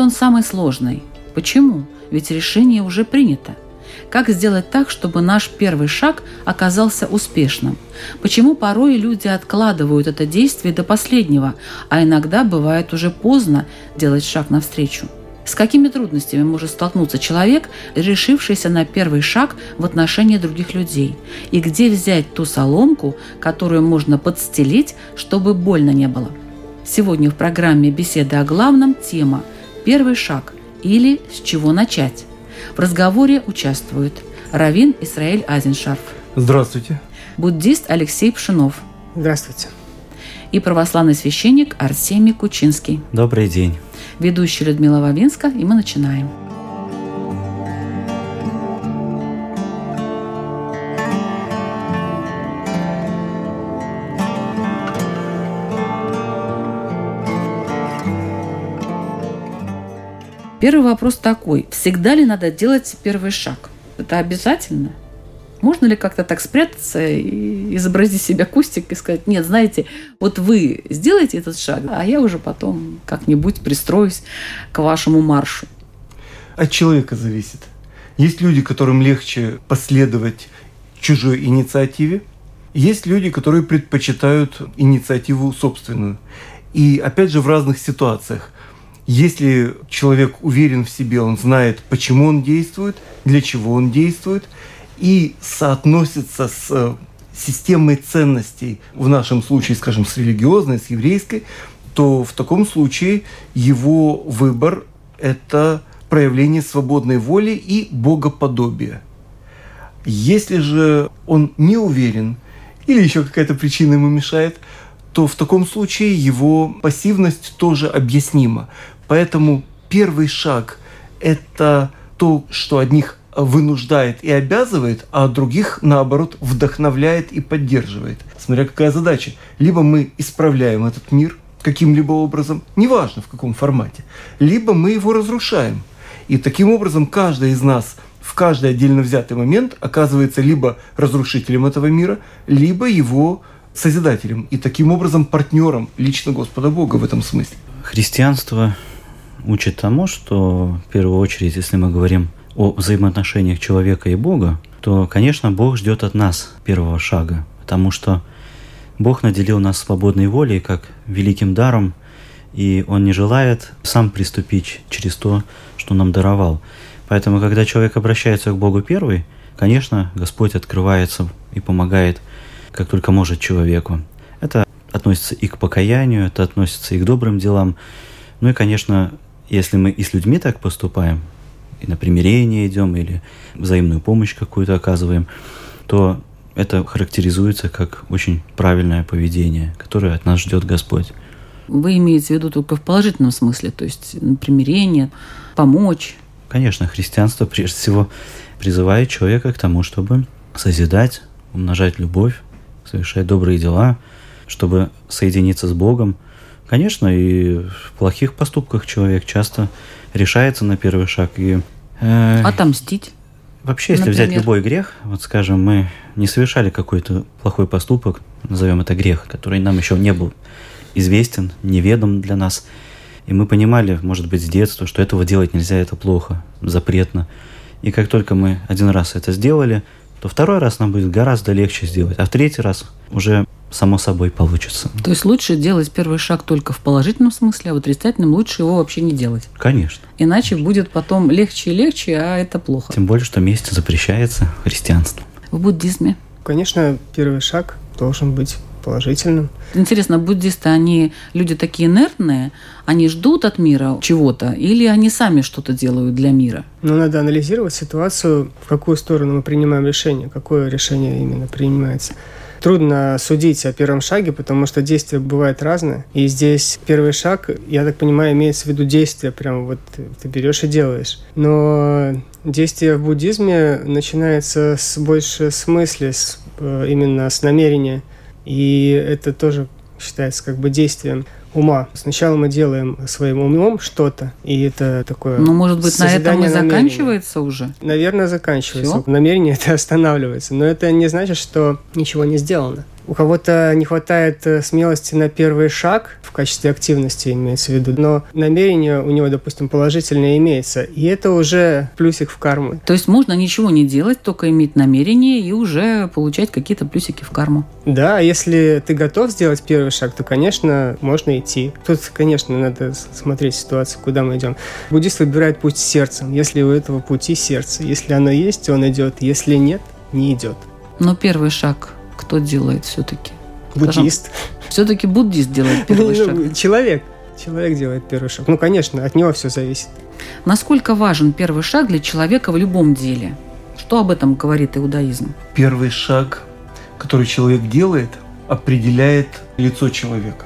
Он самый сложный. Почему? Ведь решение уже принято. Как сделать так, чтобы наш первый шаг оказался успешным? Почему порой люди откладывают это действие до последнего, а иногда бывает уже поздно делать шаг навстречу? С какими трудностями может столкнуться человек, решившийся на первый шаг в отношении других людей? И где взять ту соломку, которую можно подстелить, чтобы больно не было? Сегодня в программе «Беседы о главном» тема Первый шаг или с чего начать. В разговоре участвуют Равин Исраэль Азеншарф. Здравствуйте. Буддист Алексей Пшинов. Здравствуйте. И православный священник Арсений Кучинский. Добрый день. Ведущая Людмила Вавинска, и мы начинаем. Первый вопрос такой. Всегда ли надо делать первый шаг? Это обязательно? Можно ли как-то так спрятаться и изобразить себя кустик и сказать, нет, знаете, вот вы сделаете этот шаг, а я уже потом как-нибудь пристроюсь к вашему маршу? От человека зависит. Есть люди, которым легче последовать чужой инициативе. Есть люди, которые предпочитают инициативу собственную. И опять же в разных ситуациях – если человек уверен в себе, он знает, почему он действует, для чего он действует, и соотносится с э, системой ценностей, в нашем случае, скажем, с религиозной, с еврейской, то в таком случае его выбор – это проявление свободной воли и богоподобия. Если же он не уверен или еще какая-то причина ему мешает, то в таком случае его пассивность тоже объяснима. Поэтому первый шаг – это то, что одних вынуждает и обязывает, а других, наоборот, вдохновляет и поддерживает. Смотря какая задача. Либо мы исправляем этот мир каким-либо образом, неважно в каком формате, либо мы его разрушаем. И таким образом каждый из нас в каждый отдельно взятый момент оказывается либо разрушителем этого мира, либо его созидателем и таким образом партнером лично Господа Бога в этом смысле. Христианство учит тому, что в первую очередь, если мы говорим о взаимоотношениях человека и Бога, то, конечно, Бог ждет от нас первого шага, потому что Бог наделил нас свободной волей как великим даром, и Он не желает сам приступить через то, что нам даровал. Поэтому, когда человек обращается к Богу первый, конечно, Господь открывается и помогает, как только может человеку. Это относится и к покаянию, это относится и к добрым делам. Ну и, конечно, если мы и с людьми так поступаем, и на примирение идем, или взаимную помощь какую-то оказываем, то это характеризуется как очень правильное поведение, которое от нас ждет Господь. Вы имеете в виду только в положительном смысле, то есть примирение, помочь? Конечно, христианство прежде всего призывает человека к тому, чтобы созидать, умножать любовь, совершать добрые дела, чтобы соединиться с Богом – Конечно, и в плохих поступках человек часто решается на первый шаг. И, э, Отомстить. Вообще, если Например? взять любой грех, вот скажем, мы не совершали какой-то плохой поступок, назовем это грех, который нам еще не был известен, неведом для нас, и мы понимали, может быть, с детства, что этого делать нельзя, это плохо, запретно. И как только мы один раз это сделали, то второй раз нам будет гораздо легче сделать, а в третий раз уже само собой получится. То есть лучше делать первый шаг только в положительном смысле, а в отрицательном лучше его вообще не делать. Конечно. Иначе будет потом легче и легче, а это плохо. Тем более, что месть запрещается христианством. В буддизме? Конечно, первый шаг должен быть положительным. Интересно, буддисты, они люди такие инертные, они ждут от мира чего-то, или они сами что-то делают для мира? Ну, надо анализировать ситуацию, в какую сторону мы принимаем решение, какое решение именно принимается. Трудно судить о первом шаге, потому что действия бывают разные. И здесь первый шаг, я так понимаю, имеется в виду действие, прям вот ты берешь и делаешь. Но действие в буддизме начинается с больше смысла, с, э, именно с намерения. И это тоже считается как бы действием ума. Сначала мы делаем своим умом что-то, и это такое... Ну, может быть, на этом и заканчивается уже? Наверное, заканчивается. Всё? Намерение это останавливается. Но это не значит, что ничего не сделано. У кого-то не хватает э, смелости на первый шаг в качестве активности, имеется в виду, но намерение у него, допустим, положительное имеется, и это уже плюсик в карму. То есть можно ничего не делать, только иметь намерение и уже получать какие-то плюсики в карму. Да, если ты готов сделать первый шаг, то, конечно, можно идти. Тут, конечно, надо смотреть ситуацию, куда мы идем. Буддист выбирает путь сердцем. Если у этого пути сердце, если оно есть, он идет. Если нет, не идет. Но первый шаг кто делает все-таки? Буддист. Все-таки буддист делает первый ну, шаг. Человек. Человек делает первый шаг. Ну, конечно, от него все зависит. Насколько важен первый шаг для человека в любом деле? Что об этом говорит иудаизм? Первый шаг, который человек делает, определяет лицо человека.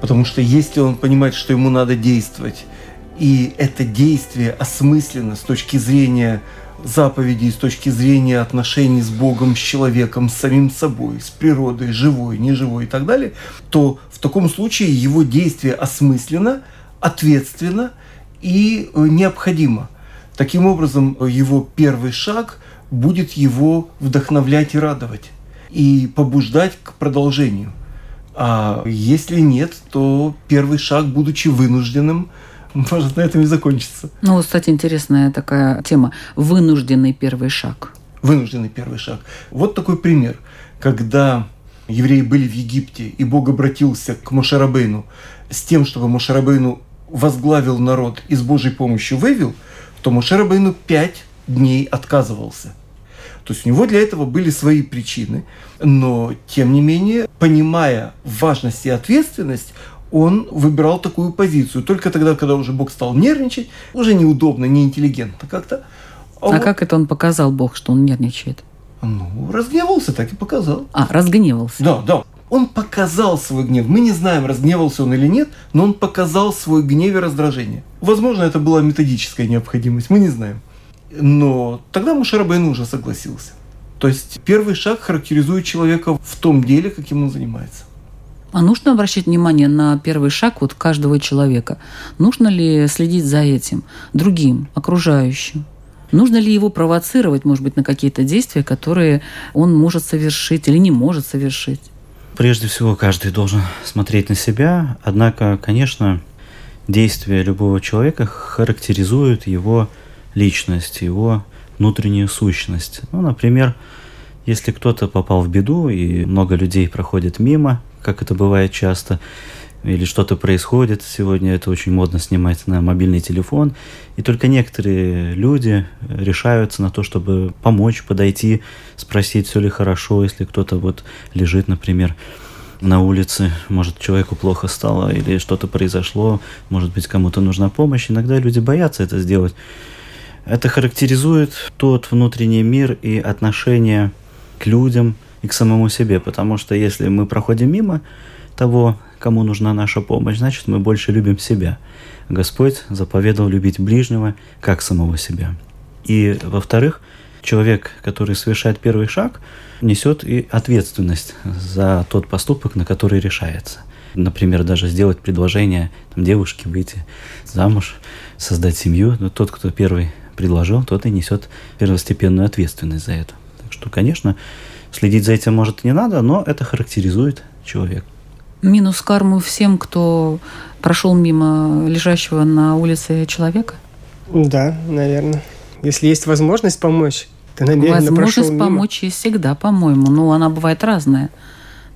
Потому что если он понимает, что ему надо действовать, и это действие осмысленно с точки зрения заповедей с точки зрения отношений с Богом, с человеком, с самим собой, с природой, живой, неживой и так далее, то в таком случае его действие осмысленно, ответственно и э, необходимо. Таким образом, его первый шаг будет его вдохновлять и радовать, и побуждать к продолжению. А если нет, то первый шаг, будучи вынужденным, может на этом и закончится. Ну, кстати, интересная такая тема. Вынужденный первый шаг. Вынужденный первый шаг. Вот такой пример. Когда евреи были в Египте, и Бог обратился к Мошарабейну с тем, чтобы Мошарабейну возглавил народ и с Божьей помощью вывел, то Мошарабейну пять дней отказывался. То есть у него для этого были свои причины, но тем не менее, понимая важность и ответственность, он выбирал такую позицию. Только тогда, когда уже Бог стал нервничать, уже неудобно, неинтеллигентно как-то. А, а вот... как это он показал Бог, что он нервничает? Ну, разгневался, так и показал. А, разгневался. Да, да. Он показал свой гнев. Мы не знаем, разгневался он или нет, но он показал свой гнев и раздражение. Возможно, это была методическая необходимость, мы не знаем. Но тогда Мушарабейн уже согласился. То есть первый шаг характеризует человека в том деле, каким он занимается. А нужно обращать внимание на первый шаг вот каждого человека? Нужно ли следить за этим, другим, окружающим? Нужно ли его провоцировать, может быть, на какие-то действия, которые он может совершить или не может совершить? Прежде всего, каждый должен смотреть на себя. Однако, конечно, действия любого человека характеризуют его личность, его внутреннюю сущность. Ну, например, если кто-то попал в беду, и много людей проходит мимо, как это бывает часто, или что-то происходит. Сегодня это очень модно снимать на мобильный телефон. И только некоторые люди решаются на то, чтобы помочь, подойти, спросить, все ли хорошо, если кто-то вот лежит, например, на улице, может, человеку плохо стало или что-то произошло, может быть, кому-то нужна помощь. Иногда люди боятся это сделать. Это характеризует тот внутренний мир и отношение к людям – и к самому себе, потому что если мы проходим мимо того, кому нужна наша помощь, значит мы больше любим себя. Господь заповедал любить ближнего, как самого себя. И, во-вторых, человек, который совершает первый шаг, несет и ответственность за тот поступок, на который решается. Например, даже сделать предложение там, девушке выйти замуж, создать семью. Но тот, кто первый предложил, тот и несет первостепенную ответственность за это. Так что, конечно, Следить за этим, может, и не надо, но это характеризует человека. Минус карму всем, кто прошел мимо лежащего на улице человека? Да, наверное. Если есть возможность помочь, ты намеренно Возможность помочь есть всегда, по-моему. Но она бывает разная.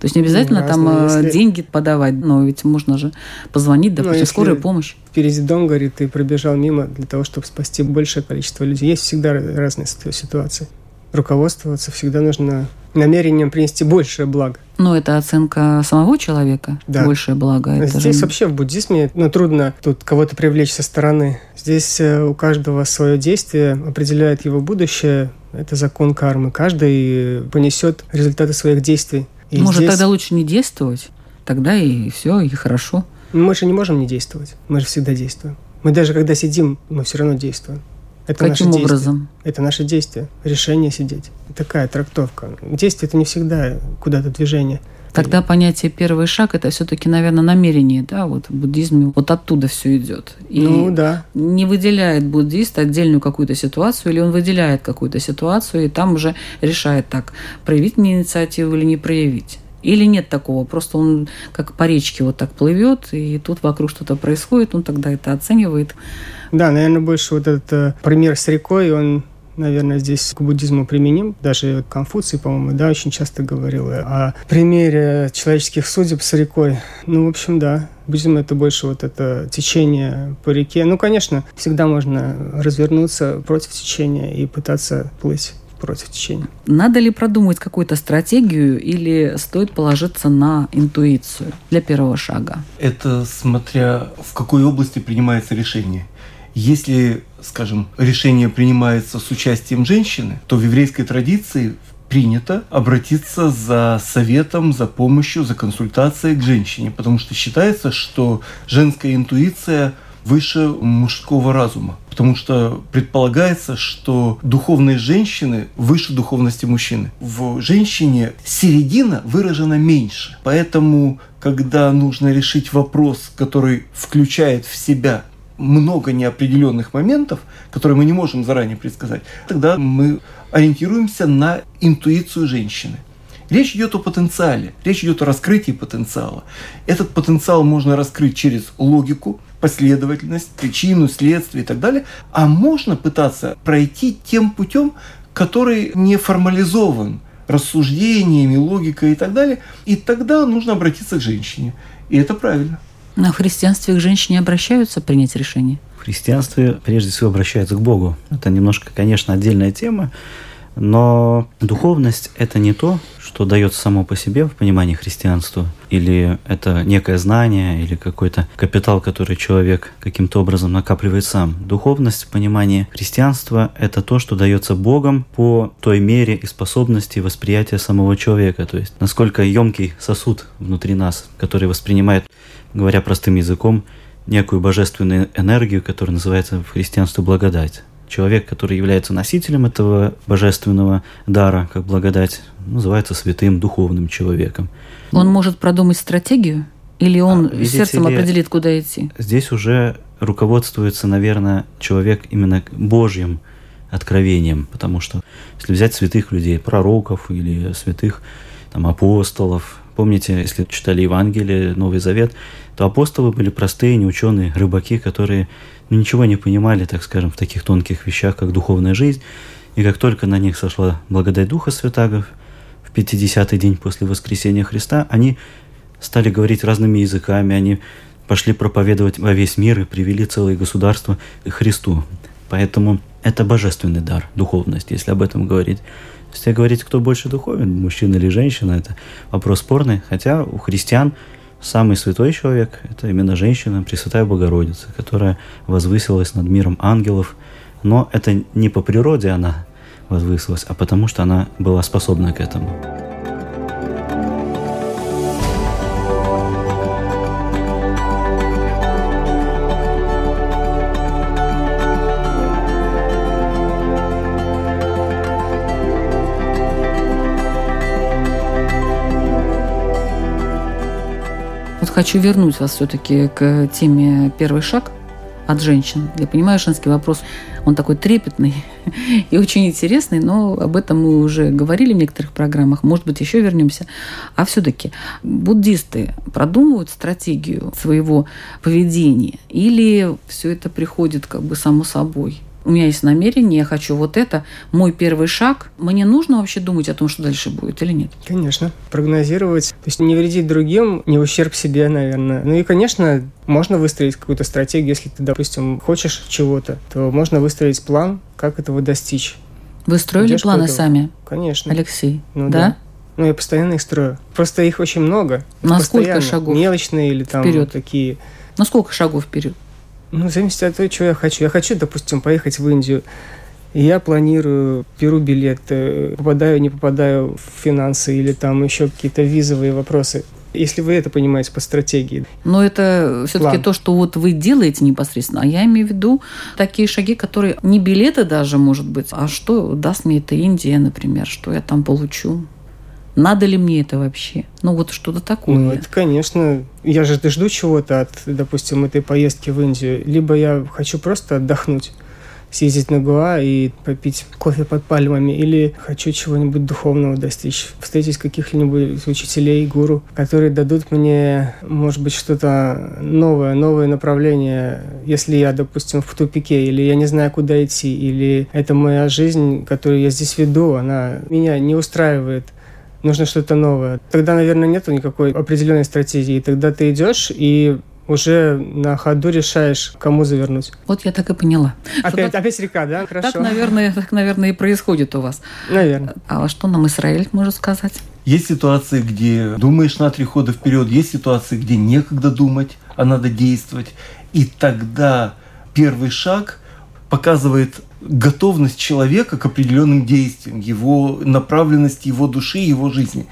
То есть не обязательно ну, там э, если... деньги подавать, но ведь можно же позвонить, ну, допустим, ну, скорая помощь. Впереди дом горит, ты пробежал мимо для того, чтобы спасти большее количество людей. Есть всегда разные ситуации. Руководствоваться всегда нужно намерением принести большее благо. Но это оценка самого человека, Да. большее благо. Это Здесь же- вообще в буддизме ну, трудно тут кого-то привлечь со стороны. Здесь э, у каждого свое действие определяет его будущее. Это закон кармы. Каждый понесет результаты своих действий. И Может, здесь тогда лучше не действовать? Тогда и все, и хорошо. мы же не можем не действовать. Мы же всегда действуем. Мы даже когда сидим, мы все равно действуем. Это наше Каким действие. образом? Это наше действие. Решение сидеть. Такая трактовка. Действие – это не всегда куда-то движение. Тогда понятие первый шаг это все-таки, наверное, намерение, да, вот в буддизме вот оттуда все идет. И Ну да. не выделяет буддист отдельную какую-то ситуацию, или он выделяет какую-то ситуацию, и там уже решает так, проявить мне инициативу или не проявить. Или нет такого, просто он как по речке вот так плывет, и тут вокруг что-то происходит, он тогда это оценивает. Да, наверное, больше вот этот э, пример с рекой, он, наверное, здесь к буддизму применим. Даже Конфуций, по-моему, да, очень часто говорил о примере человеческих судеб с рекой. Ну, в общем, да. Буддизм – это больше вот это течение по реке. Ну, конечно, всегда можно развернуться против течения и пытаться плыть против течения. Надо ли продумать какую-то стратегию или стоит положиться на интуицию для первого шага? Это смотря в какой области принимается решение. Если, скажем, решение принимается с участием женщины, то в еврейской традиции принято обратиться за советом, за помощью, за консультацией к женщине, потому что считается, что женская интуиция выше мужского разума. Потому что предполагается, что духовность женщины выше духовности мужчины. В женщине середина выражена меньше. Поэтому, когда нужно решить вопрос, который включает в себя много неопределенных моментов, которые мы не можем заранее предсказать, тогда мы ориентируемся на интуицию женщины. Речь идет о потенциале, речь идет о раскрытии потенциала. Этот потенциал можно раскрыть через логику, последовательность, причину, следствие и так далее, а можно пытаться пройти тем путем, который не формализован рассуждениями, логикой и так далее, и тогда нужно обратиться к женщине. И это правильно. На христианстве к женщине обращаются принять решение? В христианстве прежде всего обращаются к Богу. Это немножко, конечно, отдельная тема, но духовность – это не то, что дается само по себе в понимании христианства, или это некое знание, или какой-то капитал, который человек каким-то образом накапливает сам. Духовность в понимании христианства – это то, что дается Богом по той мере и способности восприятия самого человека, то есть насколько емкий сосуд внутри нас, который воспринимает, говоря простым языком, некую божественную энергию, которая называется в христианстве благодать. Человек, который является носителем этого божественного дара, как благодать, называется святым духовным человеком. Он может продумать стратегию? Или он А, сердцем ли, определит, куда идти? Здесь уже руководствуется, наверное, человек именно Божьим откровением, потому что если взять святых людей, пророков или святых там, апостолов, помните, если читали Евангелие, Новый Завет, то апостолы были простые, неученые рыбаки, которые ну, ничего не понимали, так скажем, в таких тонких вещах, как духовная жизнь. И как только на них сошла благодать Духа Святаго в 50-й день после воскресения Христа, они стали говорить разными языками, они пошли проповедовать во весь мир и привели целое государство к Христу. Поэтому это божественный дар, духовность, если об этом говорить. Если говорить, кто больше духовен, мужчина или женщина, это вопрос спорный. Хотя у христиан самый святой человек – это именно женщина, Пресвятая Богородица, которая возвысилась над миром ангелов. Но это не по природе она возвысилась, а потому что она была способна к этому. Хочу вернуть вас все-таки к теме «Первый шаг» от женщин. Я понимаю, женский вопрос, он такой трепетный и очень интересный, но об этом мы уже говорили в некоторых программах, может быть, еще вернемся. А все-таки буддисты продумывают стратегию своего поведения или все это приходит как бы само собой? У меня есть намерение, я хочу вот это, мой первый шаг. Мне нужно вообще думать о том, что дальше будет или нет? Конечно. Прогнозировать, то есть не вредить другим, не ущерб себе, наверное. Ну и, конечно, можно выстроить какую-то стратегию, если ты, допустим, хочешь чего-то, то можно выстроить план, как этого достичь. Вы строили Идёшь планы сами, Конечно. Алексей? Ну да? да. Ну, я постоянно их строю. Просто их очень много. На постоянно. сколько шагов? Мелочные или там Вперед. такие. На сколько шагов вперед? Ну, в зависимости от того, что я хочу. Я хочу, допустим, поехать в Индию. Я планирую, беру билет, э, попадаю, не попадаю в финансы или там еще какие-то визовые вопросы. Если вы это понимаете по стратегии. Но это все-таки то, что вот вы делаете непосредственно. А я имею в виду такие шаги, которые не билеты даже, может быть, а что даст мне эта Индия, например, что я там получу. Надо ли мне это вообще? Ну, вот что-то такое. Ну, это, конечно, я же жду чего-то от, допустим, этой поездки в Индию. Либо я хочу просто отдохнуть, съездить на Гоа и попить кофе под пальмами, или хочу чего-нибудь духовного достичь, встретить каких-нибудь учителей, гуру, которые дадут мне, может быть, что-то новое, новое направление, если я, допустим, в тупике, или я не знаю, куда идти, или это моя жизнь, которую я здесь веду, она меня не устраивает нужно что-то новое. Тогда, наверное, нету никакой определенной стратегии. Тогда ты идешь и уже на ходу решаешь, кому завернуть. Вот я так и поняла. Опять, так, опять река, да? Хорошо. так, наверное, так, наверное, и происходит у вас. Наверное. А что нам Израиль может сказать? Есть ситуации, где думаешь на три хода вперед, есть ситуации, где некогда думать, а надо действовать. И тогда первый шаг показывает готовность человека к определенным действиям, его направленность его души, его жизни.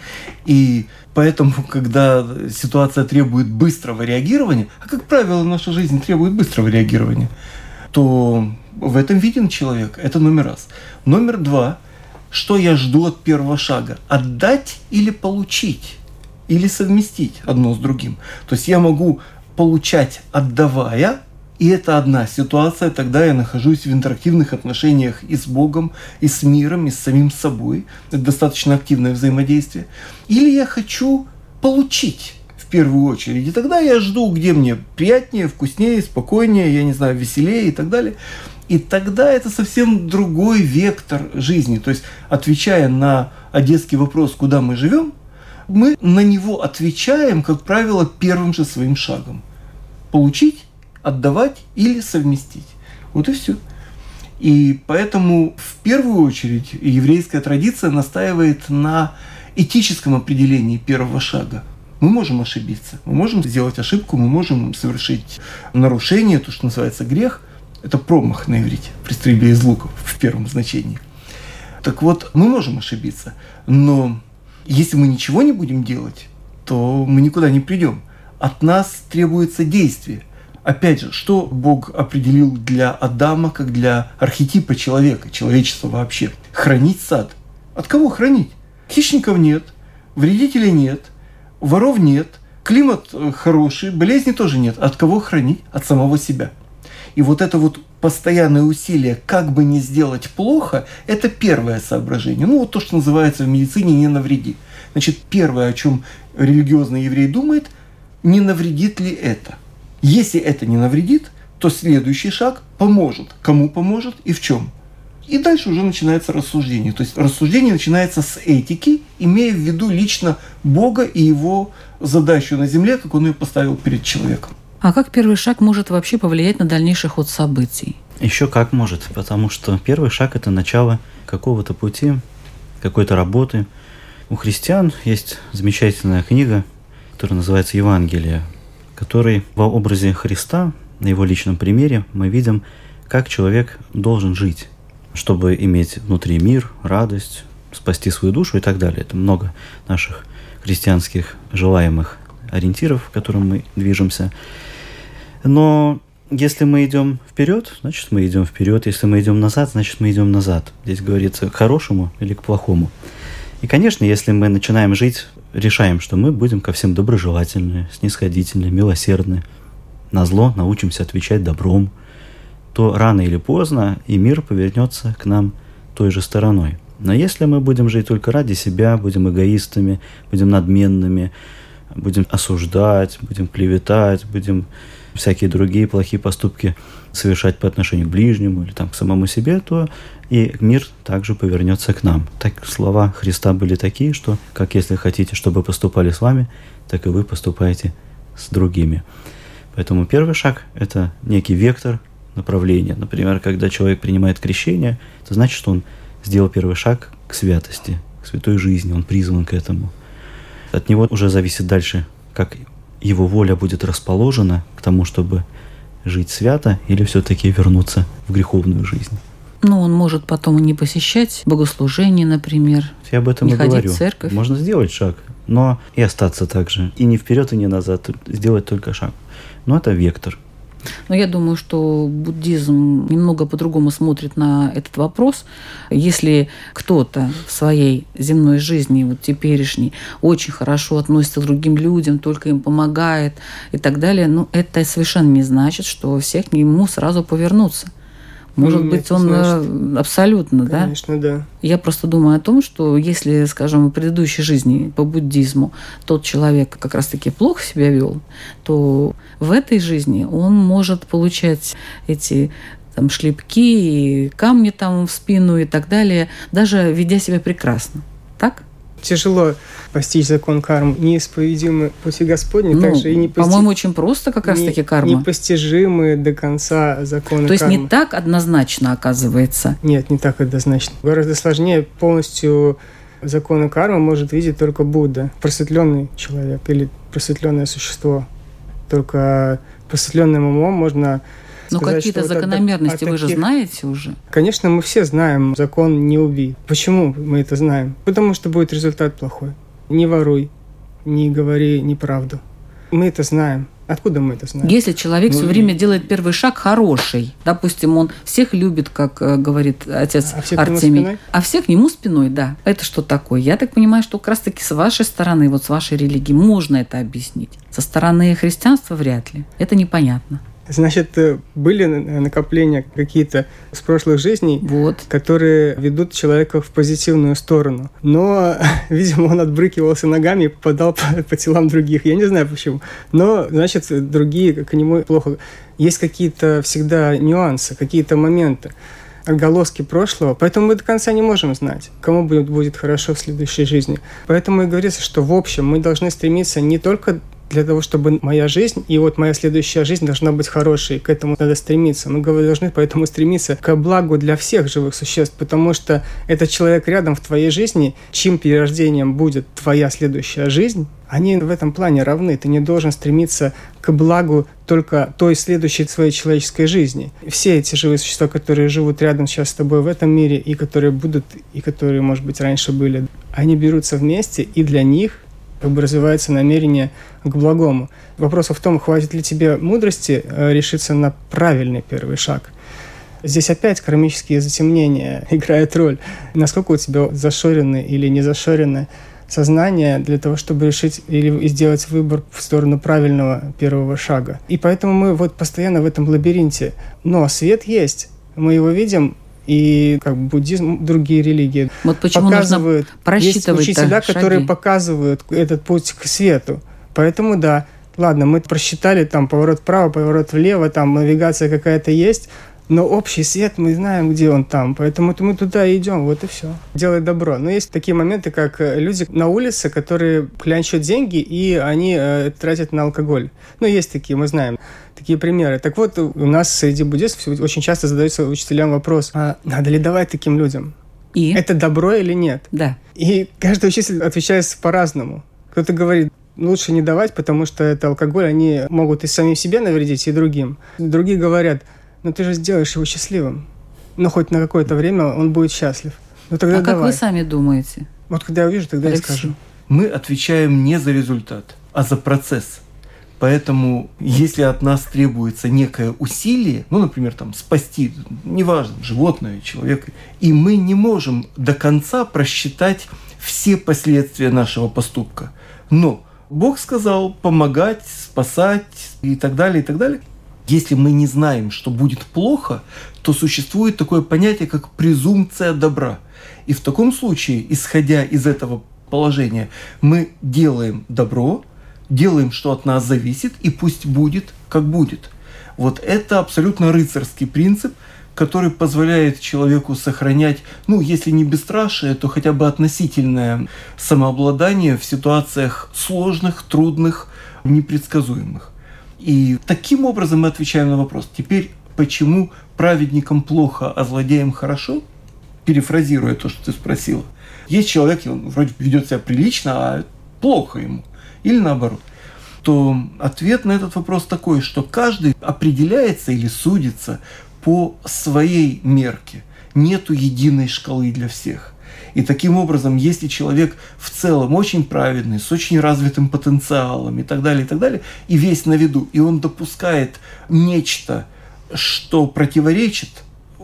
И поэтому, когда ситуация требует быстрого реагирования, а как правило наша жизнь требует быстрого реагирования, то в этом виден человек. Это номер раз. Номер два. Что я жду от первого шага? Отдать или получить? Или совместить одно с другим? То есть я могу получать, отдавая, и это одна ситуация, тогда я нахожусь в интерактивных отношениях и с Богом, и с миром, и с самим собой. Это достаточно активное взаимодействие. Или я хочу получить в первую очередь. И тогда я жду, где мне приятнее, вкуснее, спокойнее, я не знаю, веселее и так далее. И тогда это совсем другой вектор жизни. То есть, отвечая на одесский вопрос, куда мы живем, мы на него отвечаем, как правило, первым же своим шагом. Получить отдавать или совместить. Вот и все. И поэтому в первую очередь еврейская традиция настаивает на этическом определении первого шага. Мы можем ошибиться, мы можем сделать ошибку, мы можем совершить нарушение, то, что называется грех. Это промах на иврите, при стрельбе из лука в первом значении. Так вот, мы можем ошибиться, но если мы ничего не будем делать, то мы никуда не придем. От нас требуется действие – Опять же, что Бог определил для Адама, как для архетипа человека, человечества вообще? Хранить сад. От кого хранить? Хищников нет, вредителей нет, воров нет, климат э, хороший, болезни тоже нет. От кого хранить? От самого себя. И вот это вот постоянное усилие, как бы не сделать плохо, это первое соображение. Ну, вот то, что называется в медицине «не навреди». Значит, первое, о чем религиозный еврей думает, не навредит ли это? Если это не навредит, то следующий шаг поможет. Кому поможет и в чем. И дальше уже начинается рассуждение. То есть рассуждение начинается с этики, имея в виду лично Бога и его задачу на земле, как он ее поставил перед человеком. А как первый шаг может вообще повлиять на дальнейший ход событий? Еще как может, потому что первый шаг – это начало какого-то пути, какой-то работы. У христиан есть замечательная книга, которая называется «Евангелие», который во образе Христа, на его личном примере, мы видим, как человек должен жить, чтобы иметь внутри мир, радость, спасти свою душу и так далее. Это много наших христианских желаемых ориентиров, к которым мы движемся. Но если мы идем вперед, значит мы идем вперед. Если мы идем назад, значит мы идем назад. Здесь говорится к хорошему или к плохому. И, конечно, если мы начинаем жить, решаем, что мы будем ко всем доброжелательны, снисходительны, милосердны, на зло научимся отвечать добром, то рано или поздно и мир повернется к нам той же стороной. Но если мы будем жить только ради себя, будем эгоистами, будем надменными, будем осуждать, будем клеветать, будем всякие другие плохие поступки совершать по отношению к ближнему или там, к самому себе, то и мир также повернется к нам. Так слова Христа были такие, что как если хотите, чтобы поступали с вами, так и вы поступаете с другими. Поэтому первый шаг – это некий вектор направления. Например, когда человек принимает крещение, это значит, что он сделал первый шаг к святости, к святой жизни, он призван к этому. От него уже зависит дальше, как его воля будет расположена к тому, чтобы жить свято или все-таки вернуться в греховную жизнь. Ну, он может потом не посещать богослужение, например. Я об этом не и ходить говорю. в церковь. Можно сделать шаг, но и остаться так же. И не вперед, и не назад. Сделать только шаг. Но это вектор. Но я думаю, что буддизм немного по-другому смотрит на этот вопрос. Если кто-то в своей земной жизни, вот теперешней, очень хорошо относится к другим людям, только им помогает и так далее, ну, это совершенно не значит, что все к нему сразу повернутся. Может Ну, быть, он значит. э, абсолютно, да? Конечно, да. Я просто думаю о том, что если, скажем, в предыдущей жизни по буддизму тот человек как раз-таки плохо себя вел, то в этой жизни он может получать эти там шлепки, и камни там в спину и так далее, даже ведя себя прекрасно. Так? Тяжело постичь закон кармы. Неисповедимы пути Господни, Ну, также и не пости- по-моему, очень просто как раз-таки карма. Непостижимые до конца законы То есть кармы. не так однозначно оказывается. Нет, не так однозначно. Гораздо сложнее полностью законы кармы может видеть только Будда, просветленный человек или просветленное существо. Только просветленным умом можно Но сказать, какие-то закономерности вы же знаете уже. Конечно, мы все знаем закон «не убий». Почему мы это знаем? Потому что будет результат плохой. Не воруй, не говори неправду. Мы это знаем. Откуда мы это знаем? Если человек Ну, все и- время делает первый шаг хороший, допустим, он всех любит, как э, говорит отец А все к нему Артемий, а все к нему спиной, да. Это что такое? Я так понимаю, что как раз-таки с вашей стороны, вот с вашей религии, можно это объяснить. Со стороны христианства вряд ли. Это непонятно. Значит, э, были на- накопления какие-то с прошлых жизней, Вот. которые ведут человека в позитивную сторону. Но, видимо, он отбрыкивался ногами и попадал по, по телам других. Я не знаю почему. Но, значит, другие к нему плохо. Есть какие-то всегда нюансы, какие-то моменты отголоски прошлого, поэтому мы до конца не можем знать, кому будет, будет хорошо в следующей жизни. Поэтому и говорится, что в общем мы должны стремиться не только для того, чтобы моя жизнь и вот моя следующая жизнь должна быть хорошей, к этому надо стремиться. Мы должны поэтому стремиться к благу для всех живых существ, потому что этот человек рядом в твоей жизни, чьим перерождением будет твоя следующая жизнь, они в этом плане равны. Ты не должен стремиться к благу только той следующей своей человеческой жизни. Все эти живые существа, которые живут рядом сейчас с тобой в этом мире, и которые будут, и которые, может быть, раньше были, они берутся вместе, и для них как бы развивается намерение к благому. Вопрос в том, хватит ли тебе мудрости э, решиться на правильный первый шаг. Здесь опять кармические затемнения играют роль. Насколько у тебя зашорены или не зашорены сознание для того, чтобы решить или сделать выбор в сторону правильного первого шага. И поэтому мы вот постоянно в этом лабиринте. Но свет есть, мы его видим, и как бы буддизм, другие религии Вот почему нужно показывают. Есть просчитывать учителя, которые показывают этот путь к свету. Поэтому да, ладно, мы просчитали там поворот вправо, поворот влево, там навигация какая-то есть, но общий свет мы знаем, где он там, поэтому мы туда и идем, вот и все. Делать добро. Но есть такие моменты, как э, люди на улице, которые клянчат деньги, и они э, тратят на алкоголь. Ну, есть такие, мы знаем такие примеры. Так вот, у нас среди буддистов очень часто задается учителям вопрос, а надо ли давать таким людям? И? Это добро или нет? Да. И каждый учитель отвечает по-разному. Кто-то говорит, лучше не давать, потому что это алкоголь, они могут и самим себе навредить, и другим. Другие говорят, ну ты же сделаешь его счастливым. Но хоть на какое-то время он будет счастлив. Ну тогда а как давай. вы сами думаете? Вот когда я увижу, тогда Алексей? я скажу. Мы отвечаем не за результат, а за процесс. Поэтому, если от нас требуется некое усилие, ну, например, там, спасти, неважно, животное, человека, и мы не можем до конца просчитать все последствия нашего поступка. Но Бог сказал помогать, спасать и так далее, и так далее. Если мы не знаем, что будет плохо, то существует такое понятие, как презумпция добра. И в таком случае, исходя из этого положения, мы делаем добро, делаем, что от нас зависит, и пусть будет, как будет. Вот это абсолютно рыцарский принцип, который позволяет человеку сохранять, ну, если не бесстрашие, то хотя бы относительное самообладание в ситуациях сложных, трудных, непредсказуемых. И таким образом мы отвечаем на вопрос. Теперь, почему праведникам плохо, а злодеям хорошо? Перефразируя то, что ты спросила. есть человек, он вроде ведет себя прилично, а плохо ему. Или наоборот то ответ на этот вопрос такой, что каждый определяется или судится по своей мерке. Нету единой шкалы для всех. И таким образом, если человек в целом очень праведный, с очень развитым потенциалом и так далее, и так далее, и весь на виду, и он допускает нечто, что противоречит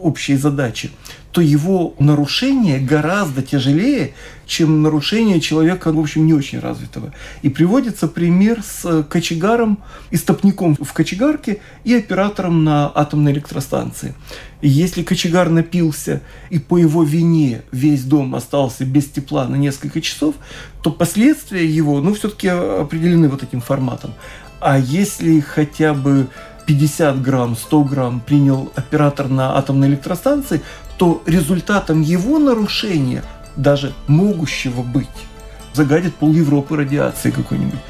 общей задаче, то его нарушение гораздо тяжелее, чем нарушение человека, в общем, не очень развитого. И приводится пример с кочегаром, истопником в кочегарке и оператором на атомной электростанции. И если кочегар напился, и по его вине весь дом остался без тепла на несколько часов, то последствия его, ну, все-таки определены вот этим форматом. А если хотя бы 50 грамм, 100 грамм принял оператор на атомной электростанции, то результатом его нарушения, даже могущего быть, загадит пол Европы радиации какой-нибудь.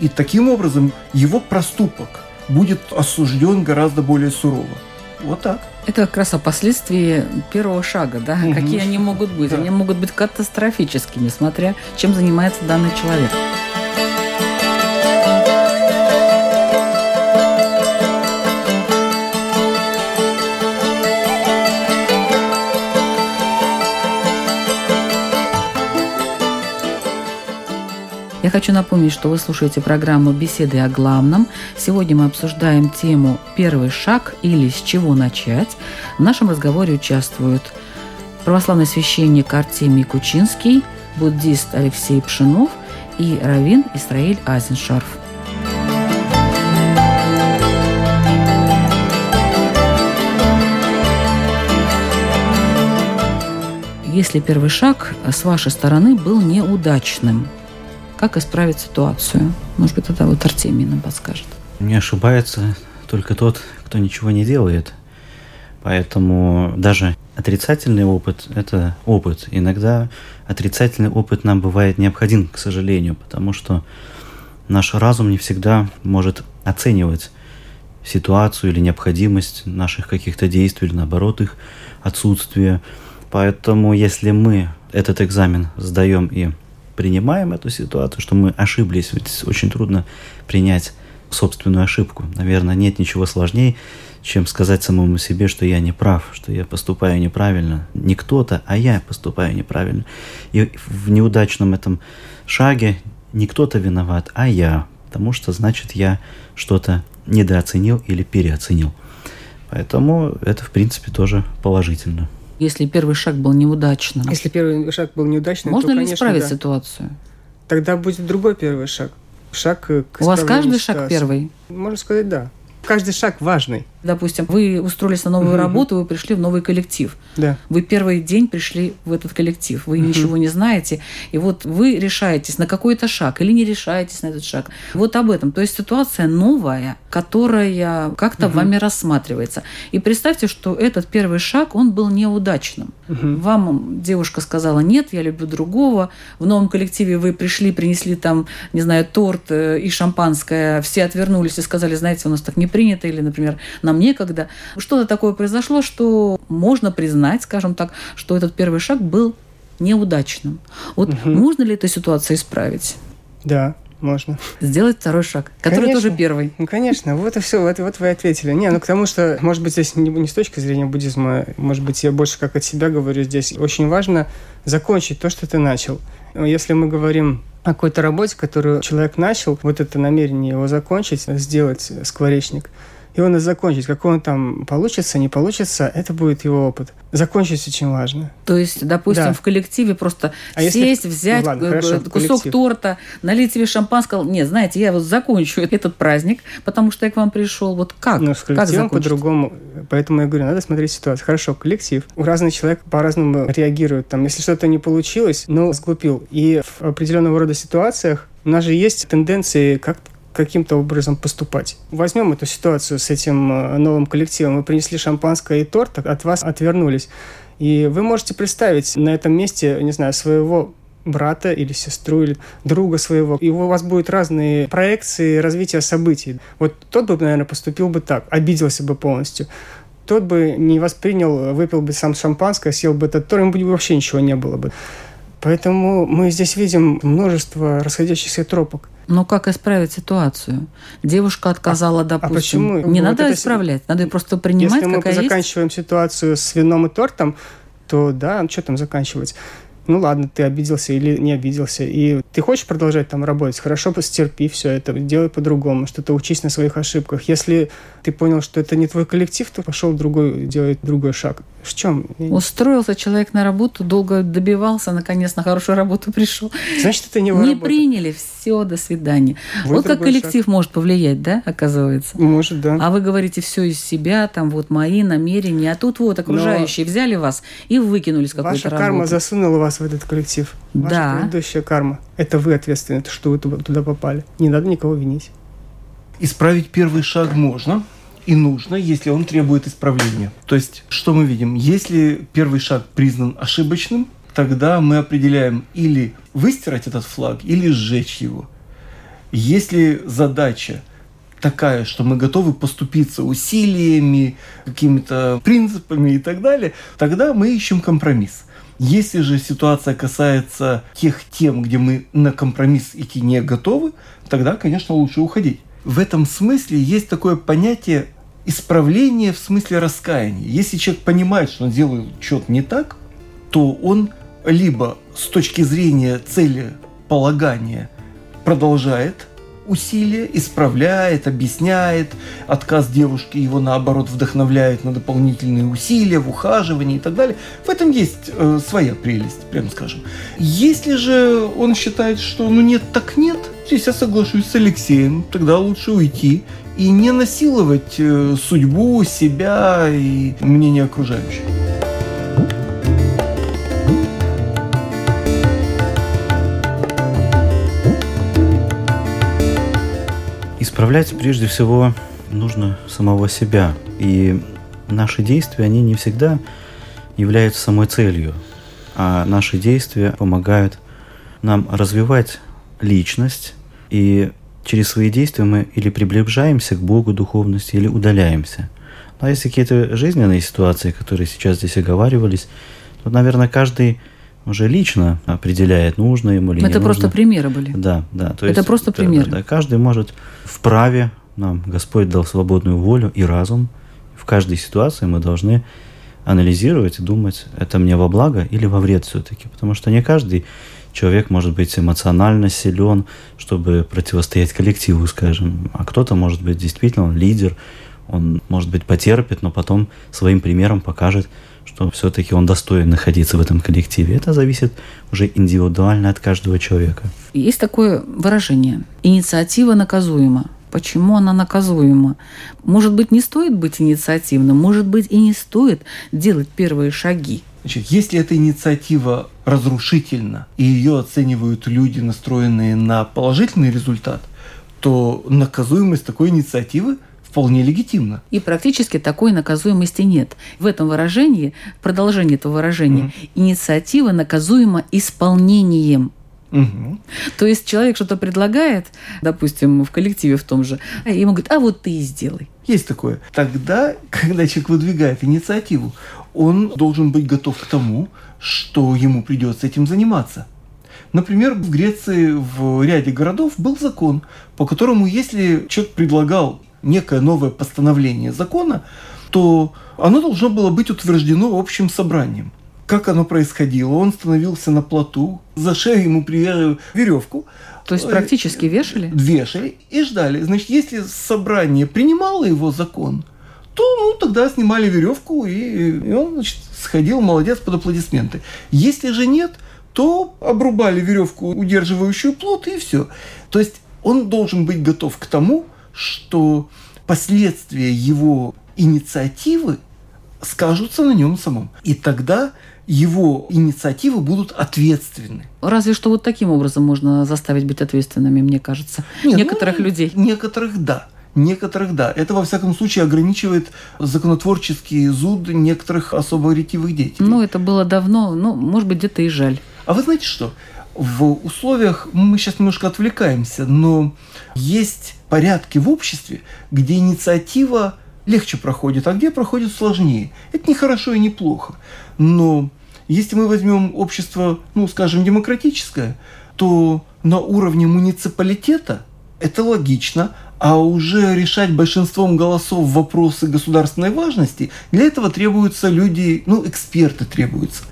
И таким образом его проступок будет осужден гораздо более сурово. Вот так. Это как раз о последствии первого шага, да? Угу. Какие они могут быть? Да. Они могут быть катастрофическими, смотря чем занимается данный человек. Я хочу напомнить, что вы слушаете программу «Беседы о главном». Сегодня мы обсуждаем тему «Первый шаг» или «С чего начать». В нашем разговоре участвуют православный священник Артемий Кучинский, буддист Алексей Пшинов и раввин Исраиль Азеншарф. Если первый шаг с вашей стороны был неудачным – как исправить ситуацию? Может быть, это вот Артемий нам подскажет. Не ошибается только тот, кто ничего не делает. Поэтому даже отрицательный опыт – это опыт. Иногда отрицательный опыт нам бывает необходим, к сожалению, потому что наш разум не всегда может оценивать ситуацию или необходимость наших каких-то действий, или наоборот их отсутствие. Поэтому если мы этот экзамен сдаем и принимаем эту ситуацию, что мы ошиблись, ведь очень трудно принять собственную ошибку. Наверное, нет ничего сложнее, чем сказать самому себе, что я не прав, что я поступаю неправильно. Не кто-то, а я поступаю неправильно. И в неудачном этом шаге не кто-то виноват, а я. Потому что, значит, я что-то недооценил или переоценил. Поэтому это, в принципе, тоже положительно. Если первый шаг был неудачным. Если первый шаг был неудачным, Можно то, ли конечно, исправить да. ситуацию? Тогда будет другой первый шаг. Шаг к У вас каждый ситуации. шаг первый? Можно сказать, да. Каждый шаг важный. Допустим, вы устроились на новую работу, вы пришли в новый коллектив. Да. Вы первый день пришли в этот коллектив, вы ничего не знаете, и вот вы решаетесь на какой-то шаг или не решаетесь на этот шаг. Вот об этом. То есть ситуация новая, которая как-то вами рассматривается. И представьте, что этот первый шаг, он был неудачным. Вам девушка сказала, нет, я люблю другого. В новом коллективе вы пришли, принесли там, не знаю, торт э, и шампанское, все отвернулись и сказали, знаете, у нас так не принято, или, например, нам некогда. Что-то такое произошло, что можно признать, скажем так, что этот первый шаг был неудачным. Вот угу. можно ли эту ситуацию исправить? Да, можно. Сделать второй шаг, который конечно. тоже первый. Ну, конечно, вот и все, вот, вот вы ответили. Не, ну к тому, что, может быть, здесь не, не с точки зрения буддизма, может быть, я больше как от себя говорю здесь. Очень важно закончить то, что ты начал. Если мы говорим о какой-то работе, которую человек начал, вот это намерение его закончить, сделать скворечник – и он и закончить. Как он там получится, не получится, это будет его опыт. Закончить очень важно. То есть, допустим, да. в коллективе просто а сесть, если... взять ну, ладно, хорошо, кусок коллектив. торта, налить себе шампанского. Нет, знаете, я вот закончу этот праздник, потому что я к вам пришел. Вот как? Ну, с коллективом по-другому. Поэтому я говорю, надо смотреть ситуацию. Хорошо, коллектив. Разный человек по-разному реагирует. Там, если что-то не получилось, ну, сглупил. И в определенного рода ситуациях у нас же есть тенденции как каким-то образом поступать. Возьмем эту ситуацию с этим э, новым коллективом. Вы принесли шампанское и торт, от вас отвернулись. И вы можете представить на этом месте, не знаю, своего брата или сестру, или друга своего. И у вас будут разные проекции развития событий. Вот тот бы, наверное, поступил бы так, обиделся бы полностью. Тот бы не воспринял, выпил бы сам шампанское, съел бы этот торт, ему бы вообще ничего не было бы. Поэтому мы здесь видим множество расходящихся тропок. Но как исправить ситуацию? Девушка отказала, а, допустим. А почему? Не вот надо исправлять, надо ее просто принимать, Если мы какая заканчиваем есть. ситуацию с вином и тортом, то да, ну что там заканчивать? Ну ладно, ты обиделся или не обиделся, и ты хочешь продолжать там работать, хорошо, постерпи все это, делай по-другому, что-то учись на своих ошибках. Если ты понял, что это не твой коллектив, то пошел другой, делать другой шаг. В чем? Устроился человек на работу, долго добивался, наконец на хорошую работу пришел. Значит, это не его Не работа. приняли, все, до свидания. Вот, вот как коллектив шаг. может повлиять, да, оказывается? Может, да. А вы говорите все из себя, там вот мои намерения, а тут вот окружающие Но взяли вас и выкинули с какой-то Ваша карма засунула вас в этот коллектив. Ваша да. предыдущая карма. Это вы ответственны, что вы туда попали. Не надо никого винить. Исправить первый шаг можно – и нужно, если он требует исправления. То есть, что мы видим? Если первый шаг признан ошибочным, тогда мы определяем или выстирать этот флаг, или сжечь его. Если задача такая, что мы готовы поступиться усилиями, какими-то принципами и так далее, тогда мы ищем компромисс. Если же ситуация касается тех тем, где мы на компромисс идти не готовы, тогда, конечно, лучше уходить. В этом смысле есть такое понятие исправление в смысле раскаяния. Если человек понимает, что он делает что-то не так, то он либо с точки зрения цели полагания продолжает усилия, исправляет, объясняет. Отказ девушки его, наоборот, вдохновляет на дополнительные усилия в ухаживании и так далее. В этом есть э, своя прелесть, прямо скажем. Если же он считает, что ну нет, так нет, здесь я соглашусь с Алексеем, тогда лучше уйти и не насиловать э, судьбу, себя и мнение окружающих. Исправлять прежде всего нужно самого себя. И наши действия, они не всегда являются самой целью, а наши действия помогают нам развивать личность и через свои действия мы или приближаемся к Богу духовности, или удаляемся. Но если какие-то жизненные ситуации, которые сейчас здесь оговаривались, то, наверное, каждый уже лично определяет, нужно ему или Это не нужно. Это просто примеры были. Да, да. То Это есть, просто да, примеры. Да, да, каждый может вправе, нам Господь дал свободную волю и разум. В каждой ситуации мы должны анализировать и думать, это мне во благо или во вред все-таки. Потому что не каждый человек может быть эмоционально силен, чтобы противостоять коллективу, скажем, а кто-то может быть действительно лидер, он, может быть, потерпит, но потом своим примером покажет, что все-таки он достоин находиться в этом коллективе. Это зависит уже индивидуально от каждого человека. Есть такое выражение «инициатива наказуема». Почему она наказуема? Может быть, не стоит быть инициативным, может быть, и не стоит делать первые шаги. Значит, если эта инициатива разрушительна, и ее оценивают люди, настроенные на положительный результат, то наказуемость такой инициативы вполне легитимна. И практически такой наказуемости нет. В этом выражении, в продолжении этого выражения, mm-hmm. инициатива наказуема исполнением. Угу. То есть человек что-то предлагает, допустим, в коллективе в том же, а ему говорит, а вот ты и сделай. Есть такое. Тогда, когда человек выдвигает инициативу, он должен быть готов к тому, что ему придется этим заниматься. Например, в Греции в ряде городов был закон, по которому если человек предлагал некое новое постановление закона, то оно должно было быть утверждено общим собранием. Как оно происходило? Он становился на плоту, за шею ему привязывали веревку. То есть практически вешали? Вешали и ждали. Значит, если собрание принимало его закон, то ну, тогда снимали веревку, и, и он значит, сходил, молодец, под аплодисменты. Если же нет, то обрубали веревку, удерживающую плод, и все. То есть он должен быть готов к тому, что последствия его инициативы скажутся на нем самом. И тогда его инициативы будут ответственны. Разве что вот таким образом можно заставить быть ответственными, мне кажется, Нет, некоторых ну, людей. Некоторых да. Некоторых да. Это, во всяком случае, ограничивает законотворческий зуд некоторых особо ретивых деятелей. Ну, это было давно, ну, может быть, где-то и жаль. А вы знаете что? В условиях, мы сейчас немножко отвлекаемся, но есть порядки в обществе, где инициатива легче проходит, а где проходит сложнее. Это не хорошо и не плохо. Но Если мы возьмем общество, ну, скажем, демократическое, то на уровне муниципалитета это логично, а уже решать большинством голосов вопросы государственной важности, для этого требуются люди, ну, эксперты требуются.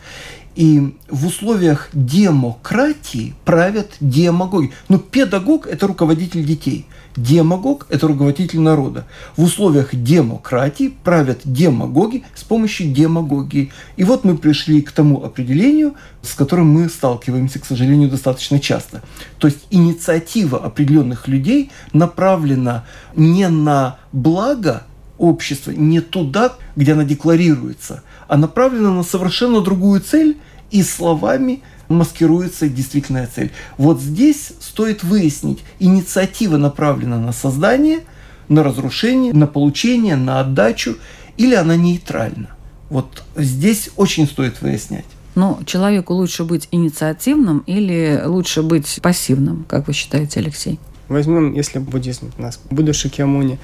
И в условиях демократии правят демагоги. Но педагог – это руководитель детей. Демагог – это руководитель народа. В условиях демократии правят демагоги с помощью демагогии. И вот мы пришли к тому определению, с которым мы сталкиваемся, к сожалению, достаточно часто. То есть инициатива определенных людей направлена не на благо общества, не туда, где она декларируется, а направлена на совершенно другую цель и словами – маскируется действительная цель. Вот здесь стоит выяснить, инициатива направлена на создание, на разрушение, на получение, на отдачу, или она нейтральна. Вот здесь очень стоит выяснять. Но человеку лучше быть инициативным или лучше быть пассивным, как вы считаете, Алексей? Возьмем, если буддизм у нас, Будда Шакьямуни,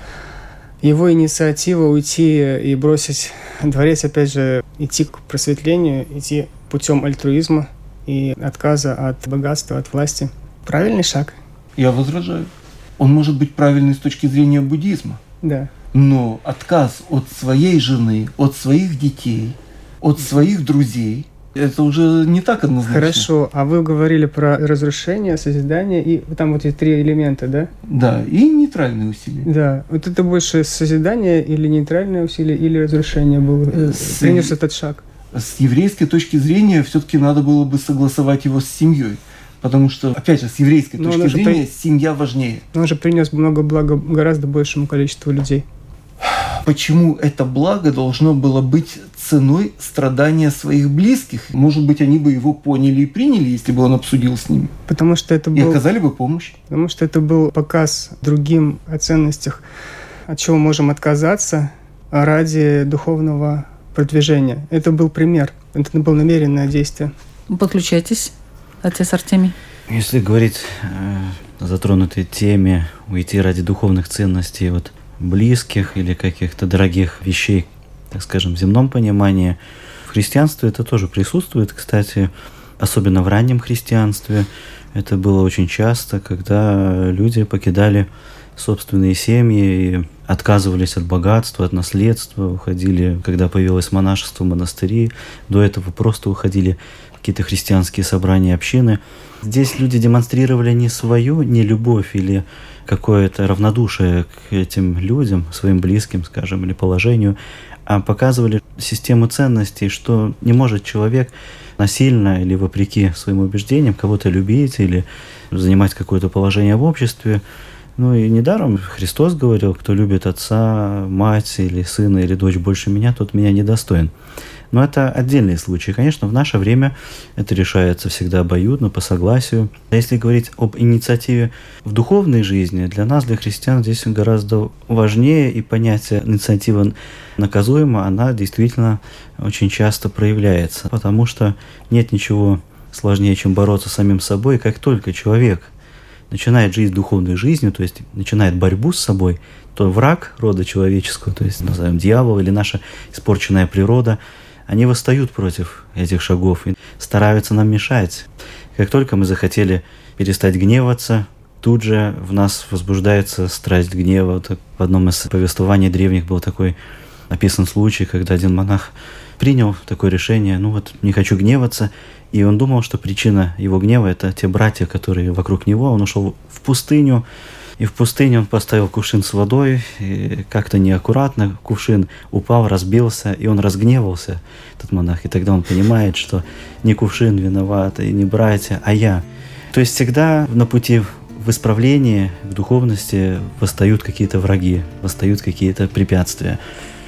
его инициатива уйти и бросить дворец, опять же, идти к просветлению, идти путем альтруизма, и отказа от богатства, от власти. Правильный шаг. Я возражаю. Он может быть правильный с точки зрения буддизма. Да. Но отказ от своей жены, от своих детей, от своих друзей – это уже не так однозначно. Хорошо, а вы говорили про разрушение, созидание, и там вот эти три элемента, да? Да, и нейтральные усилия. Да, вот это больше созидание или нейтральное усилие, или разрушение было, э, С... принес этот шаг? С еврейской точки зрения все-таки надо было бы согласовать его с семьей. Потому что, опять же, с еврейской Но точки зрения при... семья важнее. Он же принес много блага гораздо большему количеству людей. Почему это благо должно было быть ценой страдания своих близких? Может быть, они бы его поняли и приняли, если бы он обсудил с ними. Потому что это был... И оказали бы помощь. Потому что это был показ другим о ценностях, от чего можем отказаться ради духовного продвижения. Это был пример, это было намеренное действие. Подключайтесь, отец Артемий. Если говорить о затронутой теме, уйти ради духовных ценностей от близких или каких-то дорогих вещей, так скажем, в земном понимании, в христианстве это тоже присутствует, кстати, особенно в раннем христианстве. Это было очень часто, когда люди покидали собственные семьи и отказывались от богатства, от наследства, уходили, когда появилось монашество, монастыри. До этого просто уходили какие-то христианские собрания, общины. Здесь люди демонстрировали не свою не любовь или какое-то равнодушие к этим людям, своим близким, скажем, или положению, а показывали систему ценностей, что не может человек насильно или вопреки своим убеждениям кого-то любить или занимать какое-то положение в обществе, ну и недаром Христос говорил, кто любит отца, мать или сына или дочь больше меня, тот меня недостоин. Но это отдельные случаи. Конечно, в наше время это решается всегда обоюдно, по согласию. А если говорить об инициативе в духовной жизни, для нас, для христиан, здесь гораздо важнее, и понятие инициатива наказуема, она действительно очень часто проявляется, потому что нет ничего сложнее, чем бороться с самим собой, как только человек – начинает жить духовной жизнью, то есть начинает борьбу с собой, то враг рода человеческого, то есть назовем дьявол или наша испорченная природа, они восстают против этих шагов и стараются нам мешать. Как только мы захотели перестать гневаться, тут же в нас возбуждается страсть гнева. В одном из повествований древних был такой описан случай, когда один монах принял такое решение, ну вот не хочу гневаться, и он думал, что причина его гнева – это те братья, которые вокруг него. Он ушел в пустыню, и в пустыне он поставил кувшин с водой, и как-то неаккуратно кувшин упал, разбился, и он разгневался, этот монах. И тогда он понимает, что не кувшин виноват, и не братья, а я. То есть всегда на пути в исправлении, в духовности восстают какие-то враги, восстают какие-то препятствия.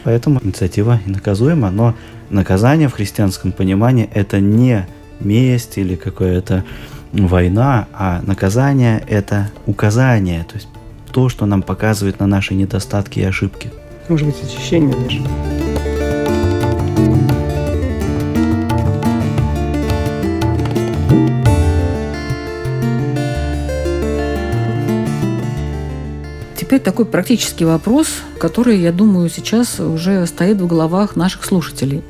Поэтому инициатива и наказуема, но наказание в христианском понимании – это не месть или какая-то война, а наказание – это указание, то есть то, что нам показывает на наши недостатки и ошибки. Может быть, очищение даже. Теперь такой практический вопрос, который, я думаю, сейчас уже стоит в головах наших слушателей.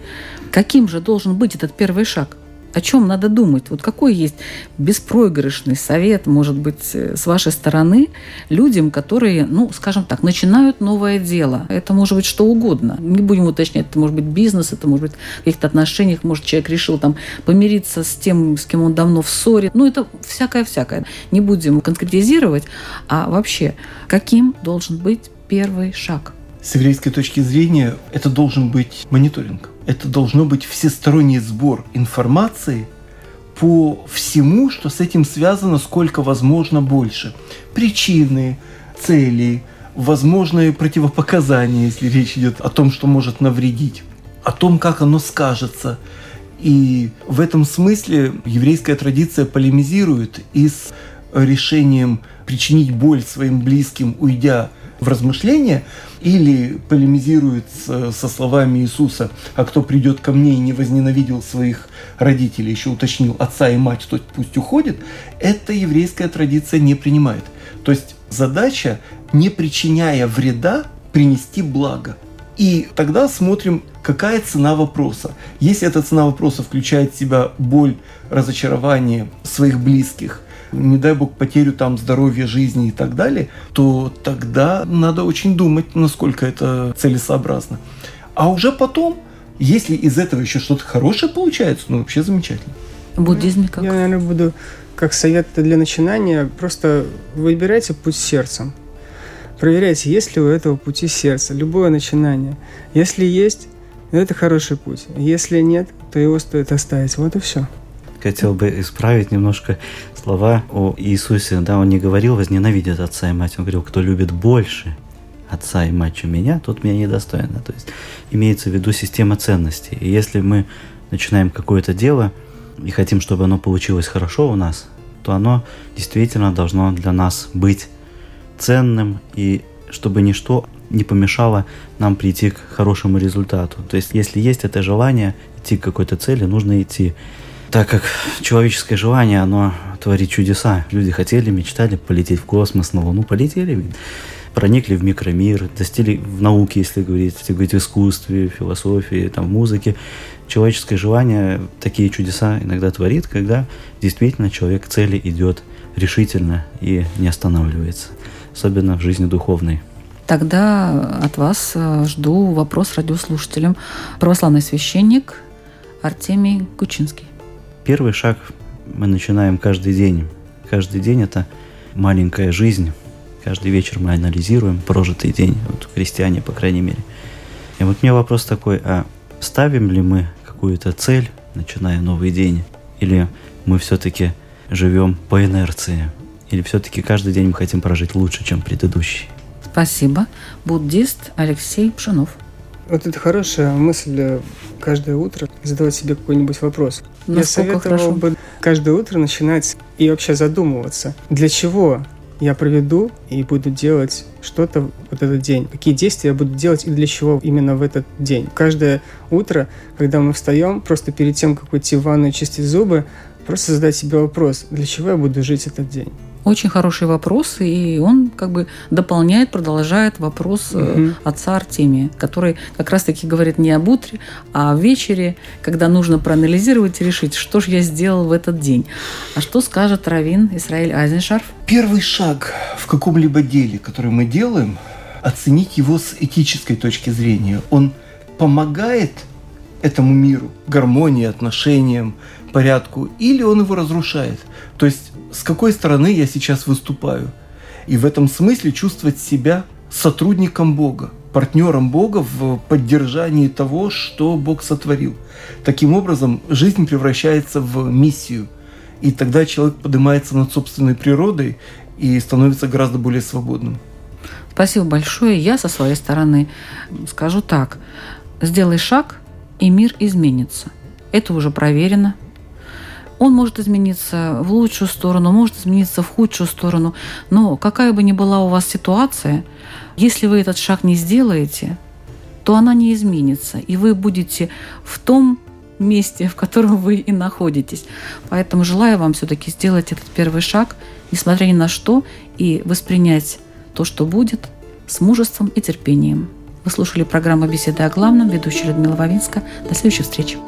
Каким же должен быть этот первый шаг? О чем надо думать? Вот какой есть беспроигрышный совет, может быть, э, с вашей стороны людям, которые, ну, скажем так, начинают новое дело. Это может быть что угодно. Не будем уточнять, это может быть бизнес, это может быть в каких-то отношениях, может, человек решил там помириться с тем, с кем он давно в ссоре. Ну, это всякое-всякое. Не будем конкретизировать, а вообще, каким должен быть первый шаг? С еврейской точки зрения это должен быть мониторинг. Это должно быть всесторонний сбор информации по всему, что с этим связано, сколько возможно больше. Причины, цели, возможные противопоказания, если речь идет о том, что может навредить, о том, как оно скажется. И в этом смысле еврейская традиция полемизирует и с решением причинить боль своим близким, уйдя в размышления, или полемизирует со словами Иисуса, а кто придет ко мне и не возненавидел своих родителей, еще уточнил отца и мать, тот пусть уходит, это еврейская традиция не принимает. То есть задача, не причиняя вреда, принести благо. И тогда смотрим, какая цена вопроса. Если эта цена вопроса включает в себя боль, разочарование своих близких – не дай бог, потерю там здоровья, жизни и так далее, то тогда надо очень думать, насколько это целесообразно. А уже потом, если из этого еще что-то хорошее получается, ну вообще замечательно. В буддизме как? Я, наверное, буду как совет для начинания, просто выбирайте путь сердцем. Проверяйте, есть ли у этого пути сердце, любое начинание. Если есть, это хороший путь. Если нет, то его стоит оставить. Вот и все хотел бы исправить немножко слова о Иисусе. Да, он не говорил возненавидит отца и мать, он говорил, кто любит больше отца и мать, чем меня, тот меня недостойно. То есть имеется в виду система ценностей. И если мы начинаем какое-то дело и хотим, чтобы оно получилось хорошо у нас, то оно действительно должно для нас быть ценным и чтобы ничто не помешало нам прийти к хорошему результату. То есть, если есть это желание идти к какой-то цели, нужно идти так как человеческое желание, оно творит чудеса. Люди хотели, мечтали полететь в космос, на Луну, полетели, проникли в микромир, достигли в науке, если говорить, если говорить в искусстве, философии, там, в музыке. Человеческое желание такие чудеса иногда творит, когда действительно человек к цели идет решительно и не останавливается, особенно в жизни духовной. Тогда от вас э, жду вопрос радиослушателям. Православный священник Артемий Кучинский. Первый шаг мы начинаем каждый день. Каждый день это маленькая жизнь. Каждый вечер мы анализируем прожитый день, вот христиане, по крайней мере. И вот у меня вопрос такой, а ставим ли мы какую-то цель, начиная новый день, или мы все-таки живем по инерции, или все-таки каждый день мы хотим прожить лучше, чем предыдущий? Спасибо. Буддист Алексей Пшенов. Вот это хорошая мысль э, каждое утро задавать себе какой-нибудь вопрос. Насколько Я советовал хорошо? бы каждое утро начинать и вообще задумываться, для чего я проведу и буду делать что-то вот этот день. Какие действия я буду делать и для чего именно в этот день. Каждое утро, когда мы встаем, просто перед тем, как уйти в ванну и чистить зубы, просто задать себе вопрос, для чего я буду жить этот день. Очень хороший вопрос, и он как бы дополняет, продолжает вопрос угу. отца Артемия, который как раз-таки говорит не об утре, а о вечере, когда нужно проанализировать и решить, что же я сделал в этот день. А что скажет Равин Исраиль Айзеншарф? Первый шаг в каком-либо деле, который мы делаем, оценить его с этической точки зрения. Он помогает этому миру, гармонии, отношениям, порядку, или он его разрушает. То есть с какой стороны я сейчас выступаю. И в этом смысле чувствовать себя сотрудником Бога, партнером Бога в поддержании того, что Бог сотворил. Таким образом, жизнь превращается в миссию. И тогда человек поднимается над собственной природой и становится гораздо более свободным. Спасибо большое. Я со своей стороны скажу так. Сделай шаг, и мир изменится. Это уже проверено, он может измениться в лучшую сторону, может измениться в худшую сторону. Но какая бы ни была у вас ситуация, если вы этот шаг не сделаете, то она не изменится, и вы будете в том месте, в котором вы и находитесь. Поэтому желаю вам все-таки сделать этот первый шаг, несмотря ни на что, и воспринять то, что будет, с мужеством и терпением. Вы слушали программу «Беседа о главном», ведущая Людмила Вавинска. До следующих встреч.